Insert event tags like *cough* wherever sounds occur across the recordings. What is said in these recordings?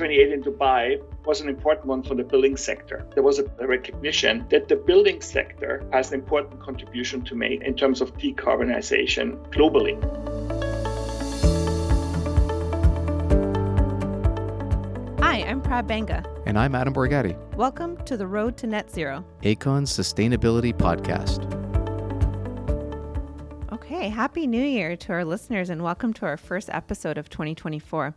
COP28 in Dubai was an important one for the building sector. There was a recognition that the building sector has an important contribution to make in terms of decarbonization globally. Hi, I'm Prabh Banga. And I'm Adam Borgatti. Welcome to the Road to Net Zero, Aecon's Sustainability Podcast. Okay, Happy New Year to our listeners and welcome to our first episode of 2024.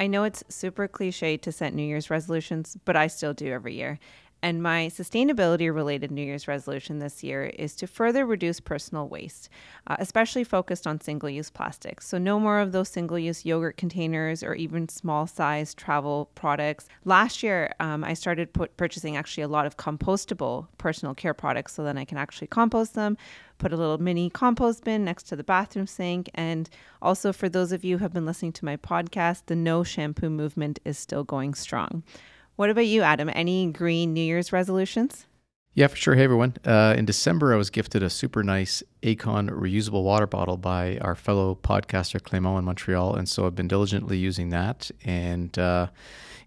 I know it's super cliche to set New Year's resolutions, but I still do every year. And my sustainability related New Year's resolution this year is to further reduce personal waste, uh, especially focused on single use plastics. So, no more of those single use yogurt containers or even small size travel products. Last year, um, I started put, purchasing actually a lot of compostable personal care products so then I can actually compost them, put a little mini compost bin next to the bathroom sink. And also, for those of you who have been listening to my podcast, the no shampoo movement is still going strong. What about you, Adam? Any green New Year's resolutions? Yeah, for sure. Hey, everyone. Uh, in December, I was gifted a super nice Aecon reusable water bottle by our fellow podcaster Clément in Montreal. And so I've been diligently using that. And uh,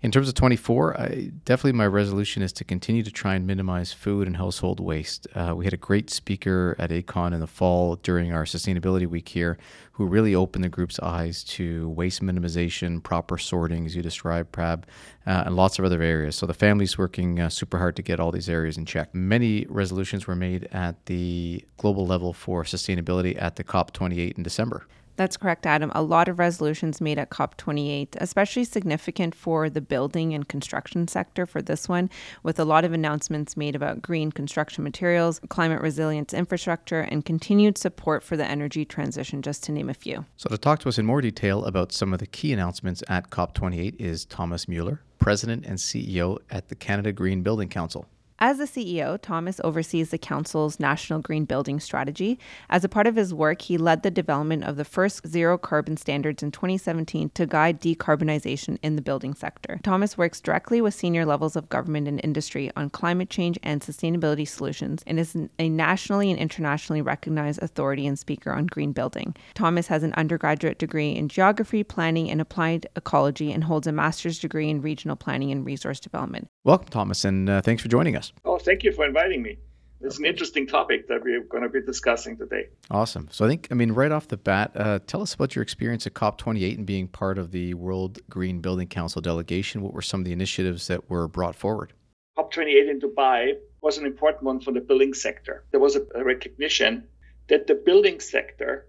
in terms of 24, I, definitely my resolution is to continue to try and minimize food and household waste. Uh, we had a great speaker at Aecon in the fall during our sustainability week here who really opened the group's eyes to waste minimization, proper sorting, as you described, Prabh, uh, and lots of other areas. So the family's working uh, super hard to get all these areas in check. Many resolutions were made at the global level for sustainability at the COP28 in December. That's correct, Adam. A lot of resolutions made at COP28, especially significant for the building and construction sector for this one, with a lot of announcements made about green construction materials, climate resilience infrastructure, and continued support for the energy transition, just to name a few. So, to talk to us in more detail about some of the key announcements at COP28 is Thomas Mueller, President and CEO at the Canada Green Building Council. As the CEO, Thomas oversees the Council's National Green Building Strategy. As a part of his work, he led the development of the first zero carbon standards in 2017 to guide decarbonization in the building sector. Thomas works directly with senior levels of government and industry on climate change and sustainability solutions and is a nationally and internationally recognized authority and speaker on green building. Thomas has an undergraduate degree in geography, planning, and applied ecology and holds a master's degree in regional planning and resource development. Welcome, Thomas, and uh, thanks for joining us. Oh, thank you for inviting me. It's an interesting topic that we're going to be discussing today. Awesome. So I think, I mean, right off the bat, uh, tell us about your experience at COP28 and being part of the World Green Building Council delegation. What were some of the initiatives that were brought forward? COP28 in Dubai was an important one for the building sector. There was a, a recognition that the building sector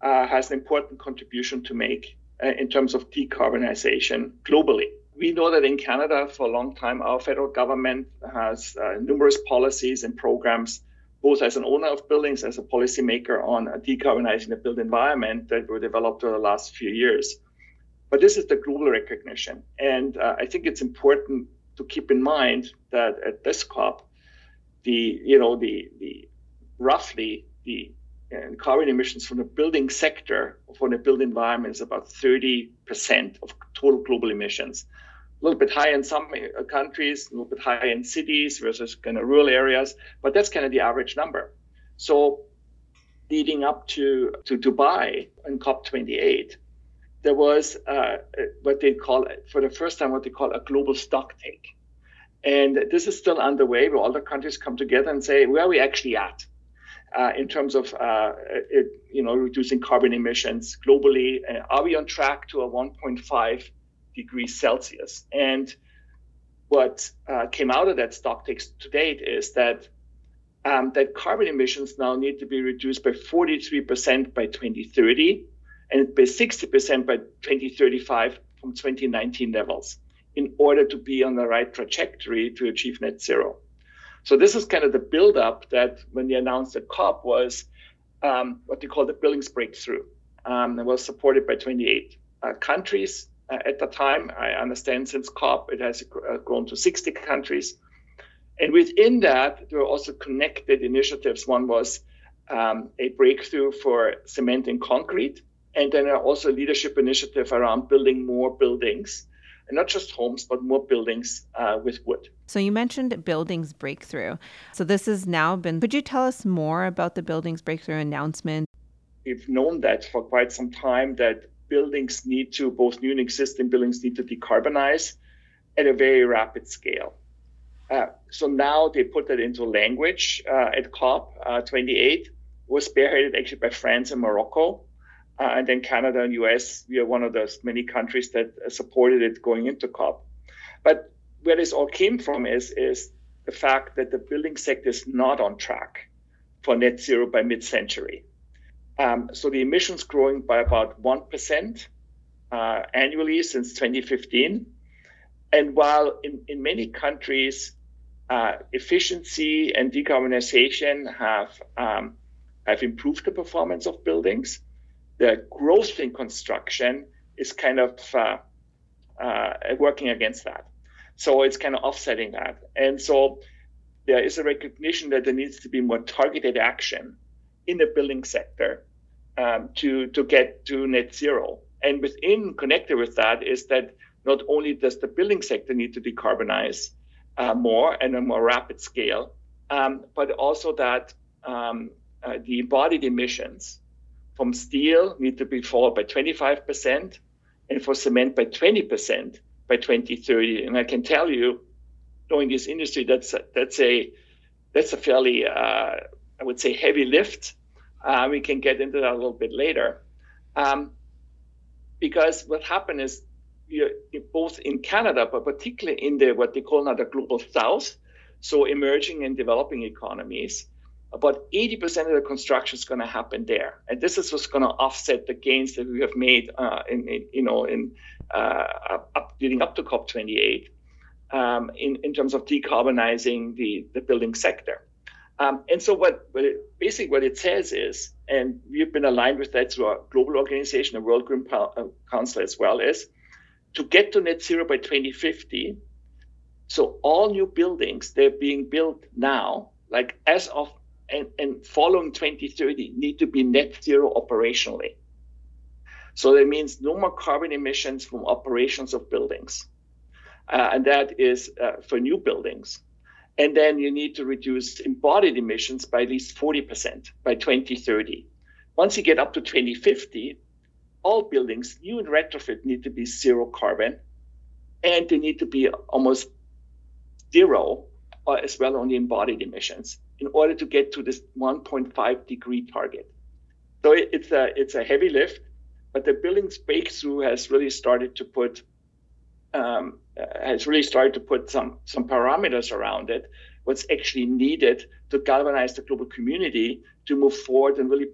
uh, has an important contribution to make uh, in terms of decarbonization globally we know that in Canada for a long time, our federal government has uh, numerous policies and programs, both as an owner of buildings, as a policymaker on decarbonizing the built environment that were developed over the last few years. But this is the global recognition. And uh, I think it's important to keep in mind that at this COP, the, you know, the, the roughly the uh, carbon emissions from the building sector, from the built environment is about 30% of total global emissions a little bit high in some uh, countries, a little bit high in cities versus kind of rural areas, but that's kind of the average number. So leading up to, to Dubai in COP28, there was uh, what they call, for the first time, what they call a global stock take. And this is still underway where all the countries come together and say, where are we actually at? Uh, in terms of uh, it, you know reducing carbon emissions globally, uh, are we on track to a 1.5 degrees Celsius. And what uh, came out of that stock take to date is that um, that carbon emissions now need to be reduced by 43% by 2030 and by 60% by 2035 from 2019 levels in order to be on the right trajectory to achieve net zero. So this is kind of the buildup that when they announced the COP was um, what they call the Buildings breakthrough. Um, it was supported by 28 uh, countries at the time. I understand since COP, it has uh, grown to 60 countries. And within that, there were also connected initiatives. One was um, a breakthrough for cement and concrete, and then also a leadership initiative around building more buildings, and not just homes, but more buildings uh, with wood. So you mentioned buildings breakthrough. So this has now been. Could you tell us more about the buildings breakthrough announcement? We've known that for quite some time that buildings need to, both new and existing buildings need to decarbonize at a very rapid scale. Uh, so now they put that into language uh, at COP uh, 28. was spearheaded actually by France and Morocco. Uh, and then Canada and US, we are one of those many countries that supported it going into COP. But where this all came from is, is the fact that the building sector is not on track for net zero by mid century. Um, so the emissions growing by about 1% uh, annually since 2015. And while in, in many countries, uh, efficiency and decarbonization have um, have improved the performance of buildings. The growth in construction is kind of uh, uh, working against that. So it's kind of offsetting that. And so there is a recognition that there needs to be more targeted action in the building sector um, to, to get to net zero. And within connected with that is that not only does the building sector need to decarbonize, uh, more and a more rapid scale, um, but also that um, uh, the embodied emissions from steel need to be fall by 25% and for cement by 20% by 2030. And I can tell you, knowing this industry, that's a, that's a that's a fairly uh, I would say heavy lift. Uh, we can get into that a little bit later, um, because what happened is both in Canada, but particularly in the what they call now the global south, so emerging and developing economies, about 80% of the construction is going to happen there, and this is what's going to offset the gains that we have made uh, in, in, you know in uh, up, leading up to COP28 um, in in terms of decarbonizing the the building sector. Um, and so what, what it, basically what it says is, and we've been aligned with that through our global organization, the World Green uh, Council as well, is to get to net zero by 2050. So all new buildings they're being built now, like as of and, and following 2030, need to be net zero operationally. So that means no more carbon emissions from operations of buildings. Uh, and that is uh, for new buildings. And then you need to reduce embodied emissions by at least 40% by 2030. Once you get up to 2050, all buildings, new and retrofit, need to be zero carbon, and they need to be almost zero uh, as well on the embodied emissions in order to get to this 1.5 degree target. So it, it's a it's a heavy lift, but the buildings breakthrough has really started to put um, has really started to put some some parameters around it. What's actually needed to galvanize the global community to move forward and really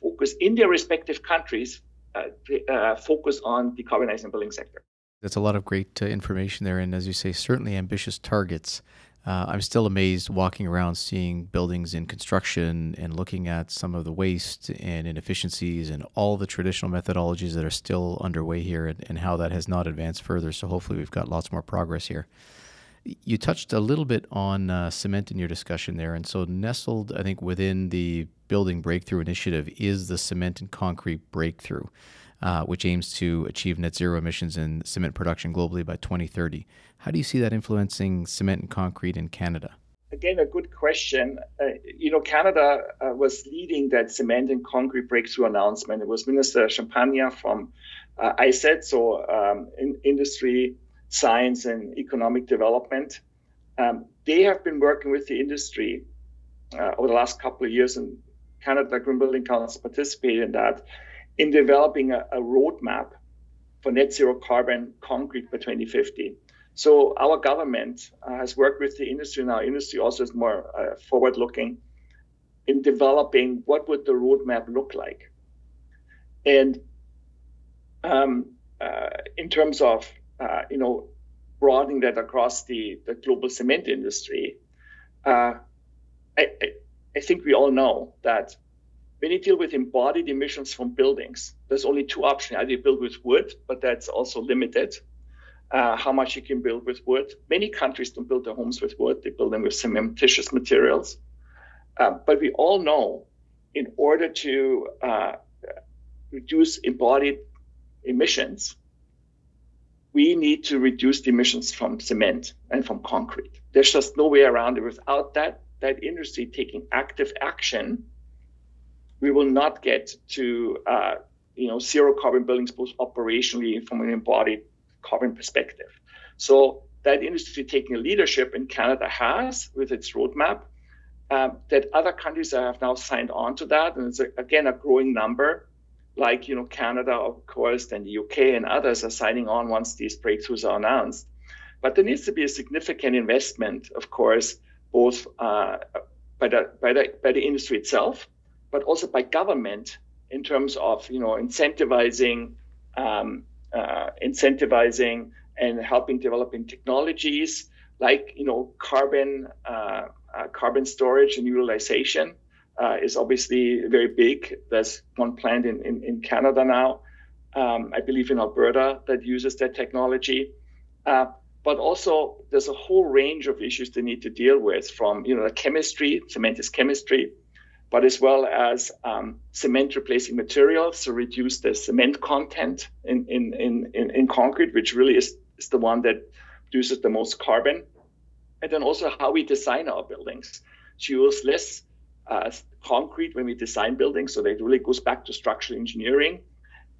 focus in their respective countries uh, uh, focus on decarbonizing the building sector. That's a lot of great uh, information there, and as you say, certainly ambitious targets. Uh, I'm still amazed walking around seeing buildings in construction and looking at some of the waste and inefficiencies and all the traditional methodologies that are still underway here and, and how that has not advanced further. So hopefully we've got lots more progress here. You touched a little bit on uh, cement in your discussion there, and so nestled, I think, within the Building Breakthrough Initiative is the Cement and Concrete Breakthrough, uh, which aims to achieve net zero emissions in cement production globally by 2030. How do you see that influencing cement and concrete in Canada? Again, a good question. Uh, you know, Canada uh, was leading that cement and concrete breakthrough announcement. It was Minister Champagne from uh, ISED, so um, in industry, science, and economic development. Um, they have been working with the industry uh, over the last couple of years and Canada Green Building Council participated in that in developing a, a roadmap for net zero carbon concrete by 2050. So our government uh, has worked with the industry, and our industry also is more uh, forward-looking in developing what would the roadmap look like, and um, uh, in terms of uh, you know broadening that across the, the global cement industry. Uh, I, I think we all know that when you deal with embodied emissions from buildings, there's only two options. Either you build with wood, but that's also limited. Uh, how much you can build with wood. Many countries don't build their homes with wood, they build them with cementitious materials. Uh, but we all know in order to uh, reduce embodied emissions, we need to reduce the emissions from cement and from concrete. There's just no way around it. Without that, that industry taking active action, we will not get to uh, you know zero carbon buildings both operationally from an embodied carbon perspective. So that industry taking leadership in Canada has with its roadmap. Um, that other countries have now signed on to that, and it's a, again a growing number, like you know Canada, of course, then the UK and others are signing on once these breakthroughs are announced. But there needs to be a significant investment, of course, both uh, by the by the by the industry itself, but also by government in terms of you know incentivizing um, uh, incentivizing and helping developing technologies like you know carbon uh, uh, carbon storage and utilization uh, is obviously very big. There's one plant in, in, in Canada now, um, I believe in Alberta, that uses that technology. Uh, but also, there's a whole range of issues they need to deal with from you know the chemistry, cement is chemistry, but as well as um, cement replacing materials to reduce the cement content in, in, in, in, concrete, which really is, is the one that produces the most carbon. And then also how we design our buildings to use less uh, concrete when we design buildings. So that really goes back to structural engineering.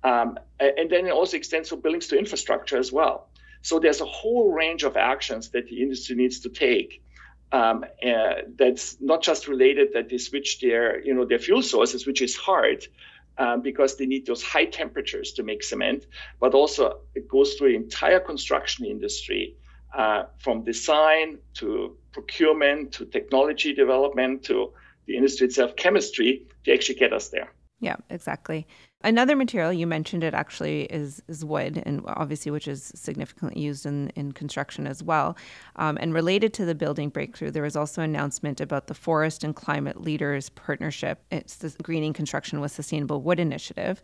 Um, and then it also extends from buildings to infrastructure as well. So there's a whole range of actions that the industry needs to take um, uh, that's not just related that they switch their you know their fuel sources, which is hard. Um, because they need those high temperatures to make cement, but also it goes through the entire construction industry, uh, from design to procurement to technology development to the industry itself, chemistry, to actually get us there. Yeah, exactly. Another material you mentioned it actually is is wood, and obviously which is significantly used in, in construction as well. Um, and related to the building breakthrough, there was also an announcement about the Forest and Climate Leaders Partnership. It's the Greening Construction with Sustainable Wood initiative.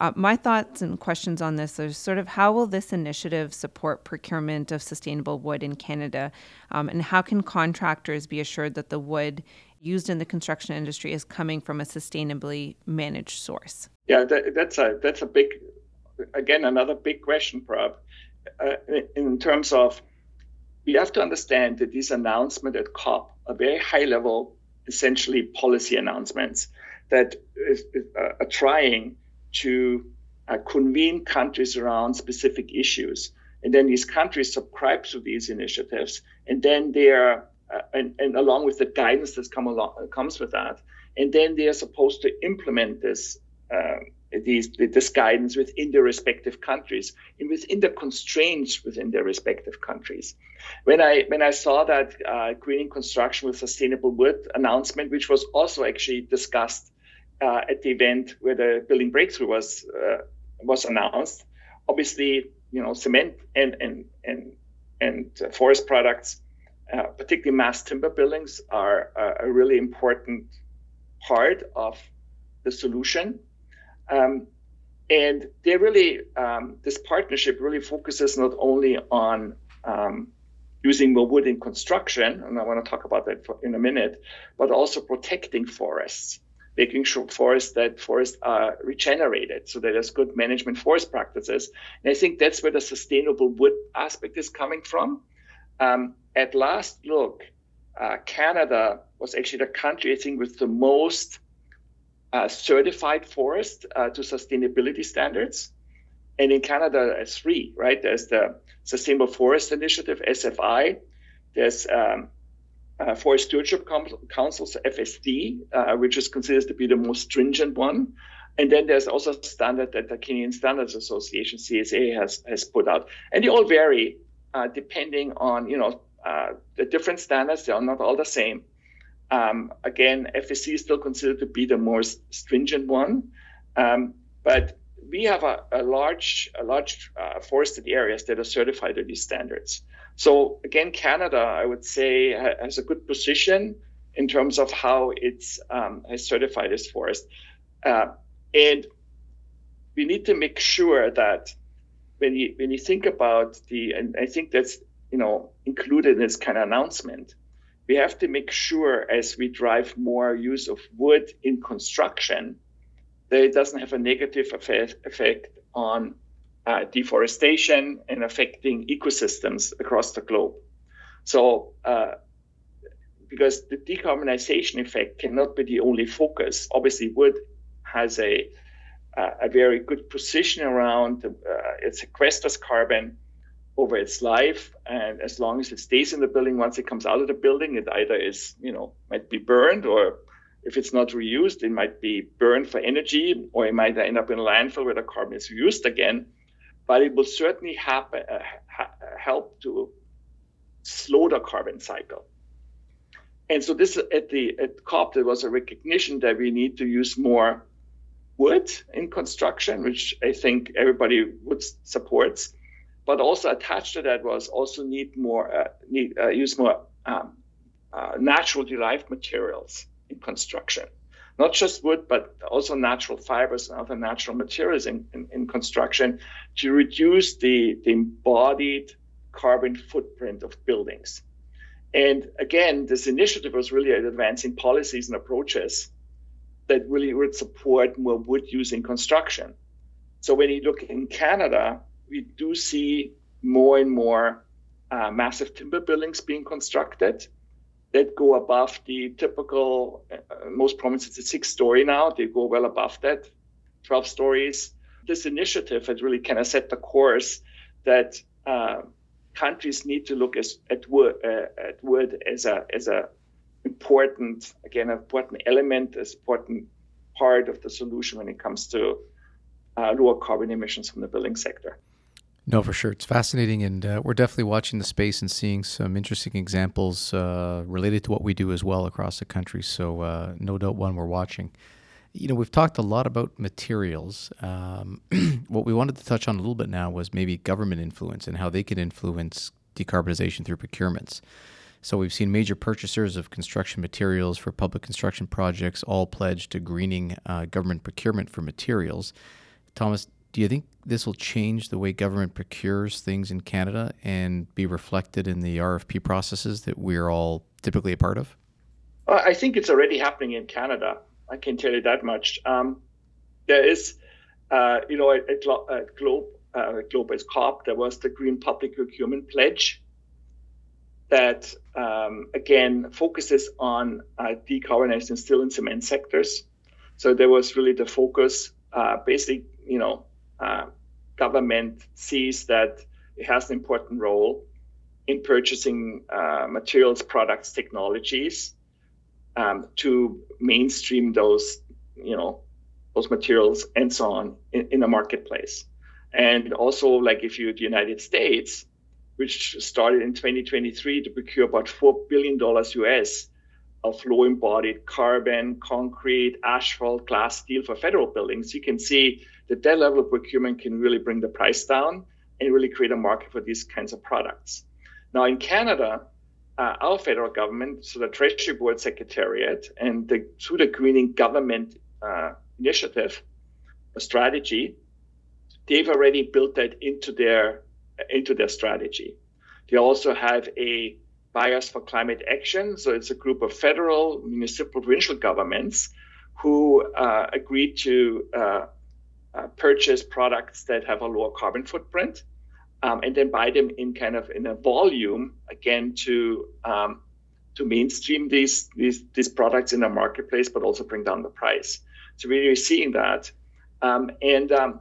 Uh, my thoughts and questions on this are sort of how will this initiative support procurement of sustainable wood in Canada, um, and how can contractors be assured that the wood used in the construction industry is coming from a sustainably managed source? Yeah, that, that's a that's a big, again, another big question, Prabh. Uh, in terms of, we have to understand that these announcements at COP are very high level, essentially policy announcements that is, uh, are trying to uh, convene countries around specific issues. And then these countries subscribe to these initiatives, and then they are uh, and, and along with the guidance that come along comes with that. And then they are supposed to implement this uh, these this guidance within their respective countries and within the constraints within their respective countries. When I when I saw that uh, greening construction with sustainable wood announcement, which was also actually discussed uh, at the event where the building breakthrough was uh, was announced, obviously you know cement and and and and forest products uh, particularly mass timber buildings, are a really important part of the solution. Um, and they really, um, this partnership really focuses not only on um, using more wood in construction, and I want to talk about that in a minute, but also protecting forests, making sure forests that forests are regenerated so that there's good management forest practices. And I think that's where the sustainable wood aspect is coming from. Um, at last look, uh, Canada was actually the country, I think, with the most uh, certified forest uh, to sustainability standards. And in Canada, there's three, right? There's the Sustainable Forest Initiative, SFI. There's um, uh, Forest Stewardship Council, FSC, uh, which is considered to be the most stringent one. And then there's also a standard that the Canadian Standards Association, CSA, has, has put out. And they all vary uh, depending on you know uh, the different standards. They are not all the same. Um, again, FSC is still considered to be the most stringent one, um, but we have a, a large, a large uh, forested areas that are certified to these standards. So again, Canada, I would say, has a good position in terms of how it's um, has certified its forest, uh, and we need to make sure that when you when you think about the and I think that's you know included in this kind of announcement, we have to make sure as we drive more use of wood in construction that it doesn't have a negative effect, effect on uh, deforestation and affecting ecosystems across the globe. So, uh, because the decarbonization effect cannot be the only focus. Obviously, wood has a uh, a very good position around uh, it sequesters carbon over its life, and as long as it stays in the building, once it comes out of the building, it either is you know might be burned or if it's not reused, it might be burned for energy, or it might end up in a landfill where the carbon is used again. But it will certainly happen, uh, ha- help to slow the carbon cycle. And so this at the at COP there was a recognition that we need to use more wood in construction, which I think everybody would supports. But also attached to that was also need more uh, need uh, use more um, uh, natural derived materials in construction. Not just wood, but also natural fibers and other natural materials in, in, in construction to reduce the, the embodied carbon footprint of buildings. And again, this initiative was really advancing policies and approaches that really would support more wood use in construction. So when you look in Canada, we do see more and more uh, massive timber buildings being constructed that go above the typical, uh, most provinces, it's six story now. They go well above that, 12 stories. This initiative has really kind of set the course that uh, countries need to look as, at wood, uh, at wood as a as a important again an important element, as important part of the solution when it comes to uh, lower carbon emissions from the building sector. No, for sure. It's fascinating. And uh, we're definitely watching the space and seeing some interesting examples uh, related to what we do as well across the country. So, uh, no doubt one we're watching. You know, we've talked a lot about materials. Um, *clears throat* what we wanted to touch on a little bit now was maybe government influence and how they can influence decarbonization through procurements. So, we've seen major purchasers of construction materials for public construction projects all pledge to greening uh, government procurement for materials. Thomas, do you think this will change the way government procures things in Canada and be reflected in the RFP processes that we're all typically a part of? I think it's already happening in Canada. I can tell you that much. Um, there is, uh, you know, at, at Globe, uh, Globe is COP, there was the Green Public Procurement Pledge that, um, again, focuses on uh, decarbonizing steel and cement sectors. So there was really the focus, uh, basically, you know, uh, government sees that it has an important role in purchasing uh, materials, products, technologies um, to mainstream those, you know, those materials and so on in, in the marketplace. And also, like if you the United States, which started in 2023 to procure about four billion dollars US of low embodied carbon, concrete, asphalt, glass, steel for federal buildings, you can see that that level of procurement can really bring the price down and really create a market for these kinds of products. Now, in Canada, uh, our federal government, so the Treasury Board Secretariat, and the, through the Greening Government uh, Initiative, a strategy, they've already built that into their into their strategy. They also have a Buyers for Climate Action, so it's a group of federal, municipal, provincial governments who uh, agreed to uh, purchase products that have a lower carbon footprint um, and then buy them in kind of in a volume again to um, to mainstream these, these these products in the marketplace but also bring down the price. So we're seeing that. Um, and um,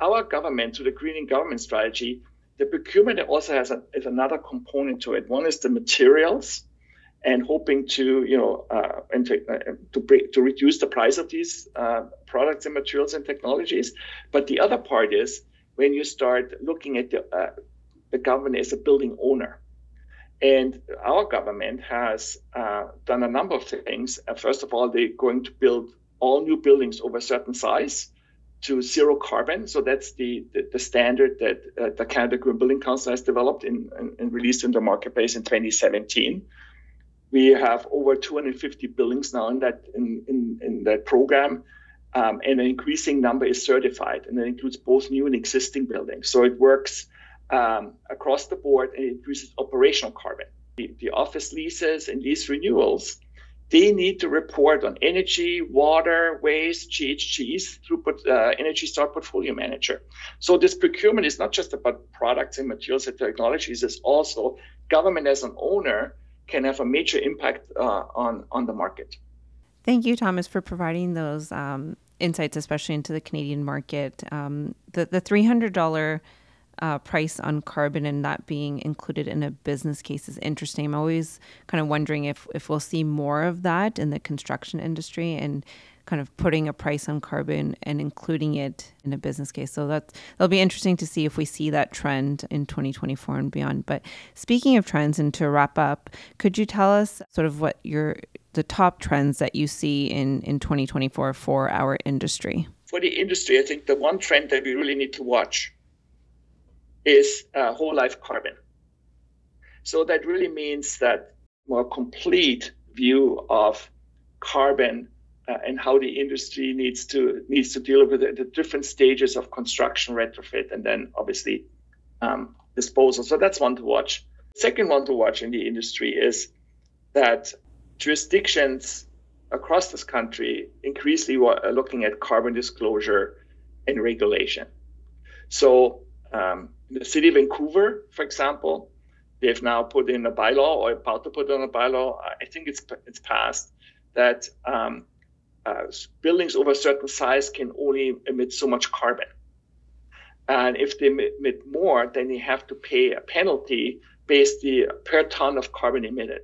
our government to the greening government strategy the procurement also has a, is another component to it. One is the materials and hoping to you know uh, and to uh, to, to reduce the price of these uh, products and materials and technologies. But the other part is when you start looking at the uh, the government as a building owner, and our government has uh, done a number of things. Uh, first of all, they're going to build all new buildings over a certain size to zero carbon. So that's the, the, the standard that the Canada Green Building Council has developed in, and released in the marketplace in 2017. We have over 250 buildings now in that in, in, in that program, um, and an increasing number is certified, and that includes both new and existing buildings. So it works um, across the board and it increases operational carbon. The, the office leases and lease renewals, they need to report on energy, water, waste, GHGs through uh, Energy Star Portfolio Manager. So this procurement is not just about products and materials and technologies; it's also government as an owner can have a major impact uh, on on the market. Thank you, Thomas, for providing those um, insights, especially into the Canadian market. Um, the the three hundred dollar uh, price on carbon and that being included in a business case is interesting. I'm always kind of wondering if if we'll see more of that in the construction industry and kind of putting a price on carbon and including it in a business case. So that that'll be interesting to see if we see that trend in 2024 and beyond. But speaking of trends, and to wrap up, could you tell us sort of what your the top trends that you see in in 2024 for our industry? For the industry, I think the one trend that we really need to watch is uh, whole life carbon. So that really means that more complete view of carbon uh, and how the industry needs to needs to deal with the, the, different stages of construction, retrofit, and then obviously um, disposal. So that's one to watch. Second one to watch in the industry is that jurisdictions across this country increasingly are looking at carbon disclosure and regulation. So um, the city of Vancouver, for example, they've now put in a bylaw or about to put on a bylaw. I think it's it's passed that um, uh, buildings over a certain size can only emit so much carbon, and if they emit more, then they have to pay a penalty based the per ton of carbon emitted.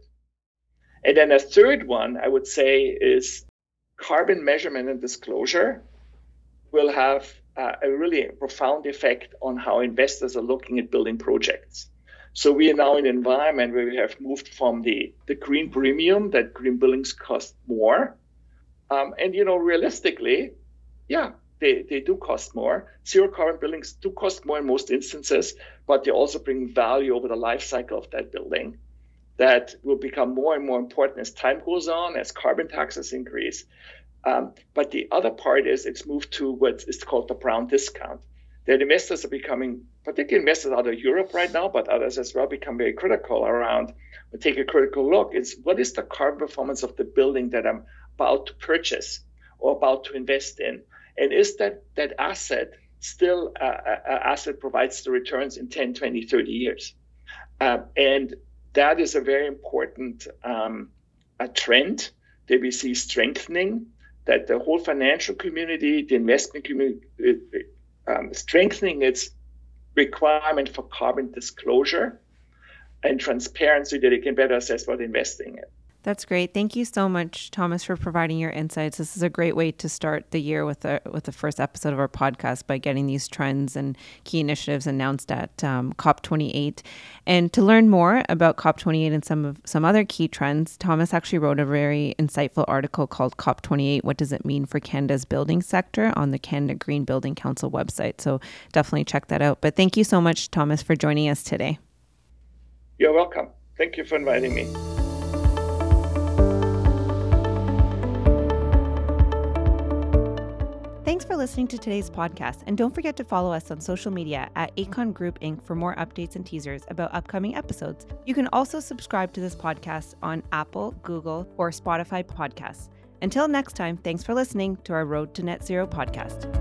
And then a third one I would say is carbon measurement and disclosure will have uh, a really profound effect on how investors are looking at building projects. So we are now in an environment where we have moved from the, the green premium that green buildings cost more. Um, and, you know, realistically, yeah, they, they do cost more. Zero carbon buildings do cost more in most instances, but they also bring value over the life cycle of that building that will become more and more important as time goes on, as carbon taxes increase. Um, but the other part is it's moved to what is called the brown discount. That investors are becoming, particularly investors out of Europe right now, but others as well, become very critical around. Take a critical look. Is what is the carbon performance of the building that I'm about to purchase or about to invest in, and is that that asset still an asset provides the returns in 10, 20, 30 years? Uh, and that is a very important um, a trend that we see strengthening that the whole financial community, the investment community, um, strengthening its requirement for carbon disclosure and transparency that it can better assess what investing in. That's great. Thank you so much, Thomas, for providing your insights. This is a great way to start the year with the with the first episode of our podcast by getting these trends and key initiatives announced at um, COP28. And to learn more about COP28 and some of some other key trends, Thomas actually wrote a very insightful article called COP28: What does it mean for Canada's building sector on the Canada Green Building Council website. So definitely check that out. But thank you so much, Thomas, for joining us today. You're welcome. Thank you for inviting me. Thanks for listening to today's podcast, and don't forget to follow us on social media at Aecon Group Inc. for more updates and teasers about upcoming episodes. You can also subscribe to this podcast on Apple, Google, or Spotify podcasts. Until next time, thanks for listening to our Road to Net Zero podcast.